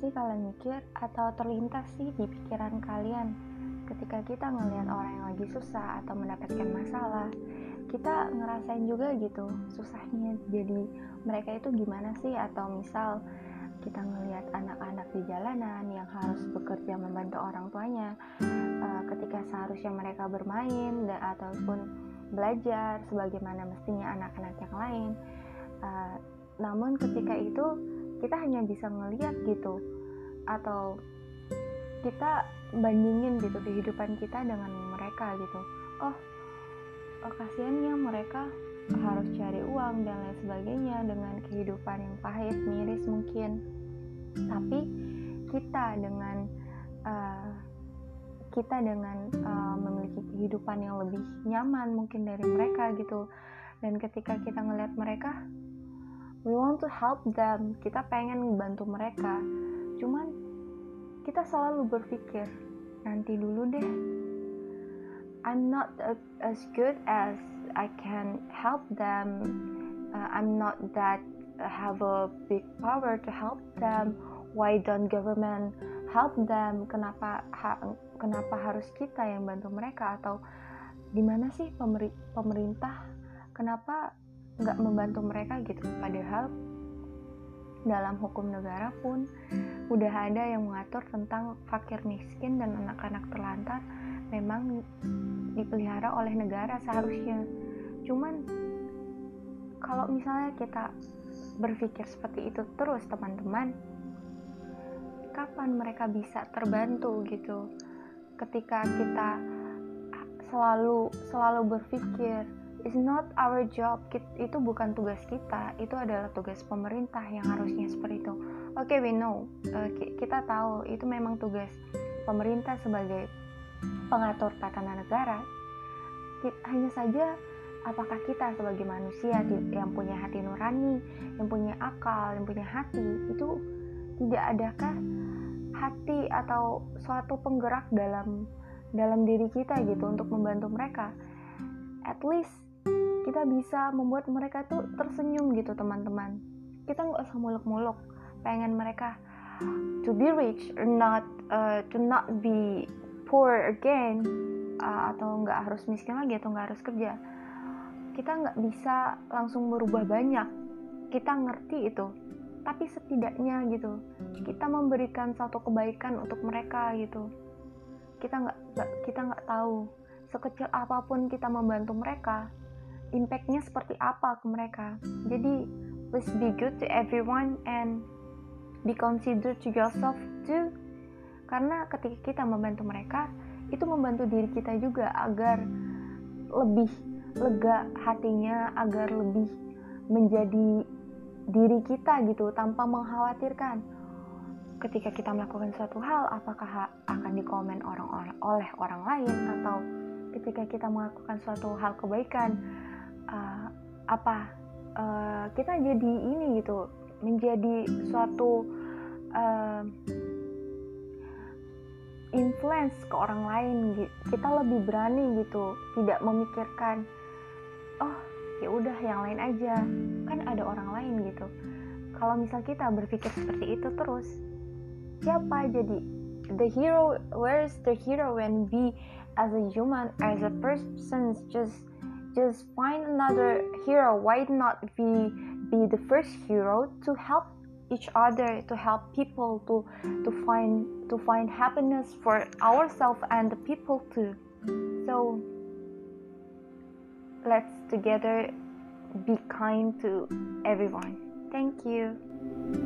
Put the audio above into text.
sih kalian mikir atau terlintas sih di pikiran kalian? Ketika kita ngelihat orang yang lagi susah atau mendapatkan masalah kita ngerasain juga gitu susahnya. Jadi mereka itu gimana sih? Atau misal kita ngelihat anak-anak di jalanan yang harus bekerja membantu orang tuanya uh, ketika seharusnya mereka bermain dan ataupun belajar sebagaimana mestinya anak-anak yang lain uh, namun ketika itu kita hanya bisa ngelihat gitu. Atau kita bandingin gitu kehidupan kita dengan mereka gitu. Oh, oh kasihan ya mereka harus cari uang dan lain sebagainya dengan kehidupan yang pahit miris mungkin. Tapi kita dengan uh, kita dengan uh, memiliki kehidupan yang lebih nyaman mungkin dari mereka gitu. Dan ketika kita ngelihat mereka we want to help them kita pengen membantu mereka cuman kita selalu berpikir nanti dulu deh I'm not as good as I can help them. Uh, I'm not that uh, have a big power to help them. Why don't government help them? Kenapa ha, kenapa harus kita yang bantu mereka atau di mana sih pemeri, pemerintah kenapa nggak membantu mereka gitu? Padahal dalam hukum negara pun udah ada yang mengatur tentang fakir miskin dan anak-anak terlantar memang dipelihara oleh negara seharusnya cuman kalau misalnya kita berpikir seperti itu terus teman-teman kapan mereka bisa terbantu gitu ketika kita selalu selalu berpikir it's not our job. Itu bukan tugas kita. Itu adalah tugas pemerintah yang harusnya seperti itu. Oke okay, we know. Uh, kita tahu itu memang tugas pemerintah sebagai pengatur tatanan negara. Hanya saja apakah kita sebagai manusia yang punya hati nurani, yang punya akal, yang punya hati, itu tidak adakah hati atau suatu penggerak dalam dalam diri kita gitu untuk membantu mereka? At least kita bisa membuat mereka tuh tersenyum gitu teman-teman. Kita nggak usah muluk-muluk, pengen mereka to be rich or not uh, to not be poor again uh, atau nggak harus miskin lagi atau nggak harus kerja. Kita nggak bisa langsung berubah banyak. Kita ngerti itu. Tapi setidaknya gitu kita memberikan satu kebaikan untuk mereka gitu. Kita nggak kita nggak tahu. Sekecil apa pun kita membantu mereka impactnya seperti apa ke mereka. Jadi please be good to everyone and be considered to yourself too. Karena ketika kita membantu mereka itu membantu diri kita juga agar lebih lega hatinya agar lebih menjadi diri kita gitu tanpa mengkhawatirkan. Ketika kita melakukan suatu hal apakah akan dikomen orang-orang oleh orang lain? Atau ketika kita melakukan suatu hal kebaikan uh, apa uh, kita jadi ini gitu menjadi suatu uh, influence ke orang lain kita lebih berani gitu tidak memikirkan oh ya udah yang lain aja. Kan ada orang lain gitu. Kalau misal kita berpikir seperti itu terus siapa jadi the hero where's the hero when we as a human as a person just just find another hero why not we be the first hero to help each other to help people to to find to find happiness for ourselves and the people too so let's together be kind to everyone. Thank you.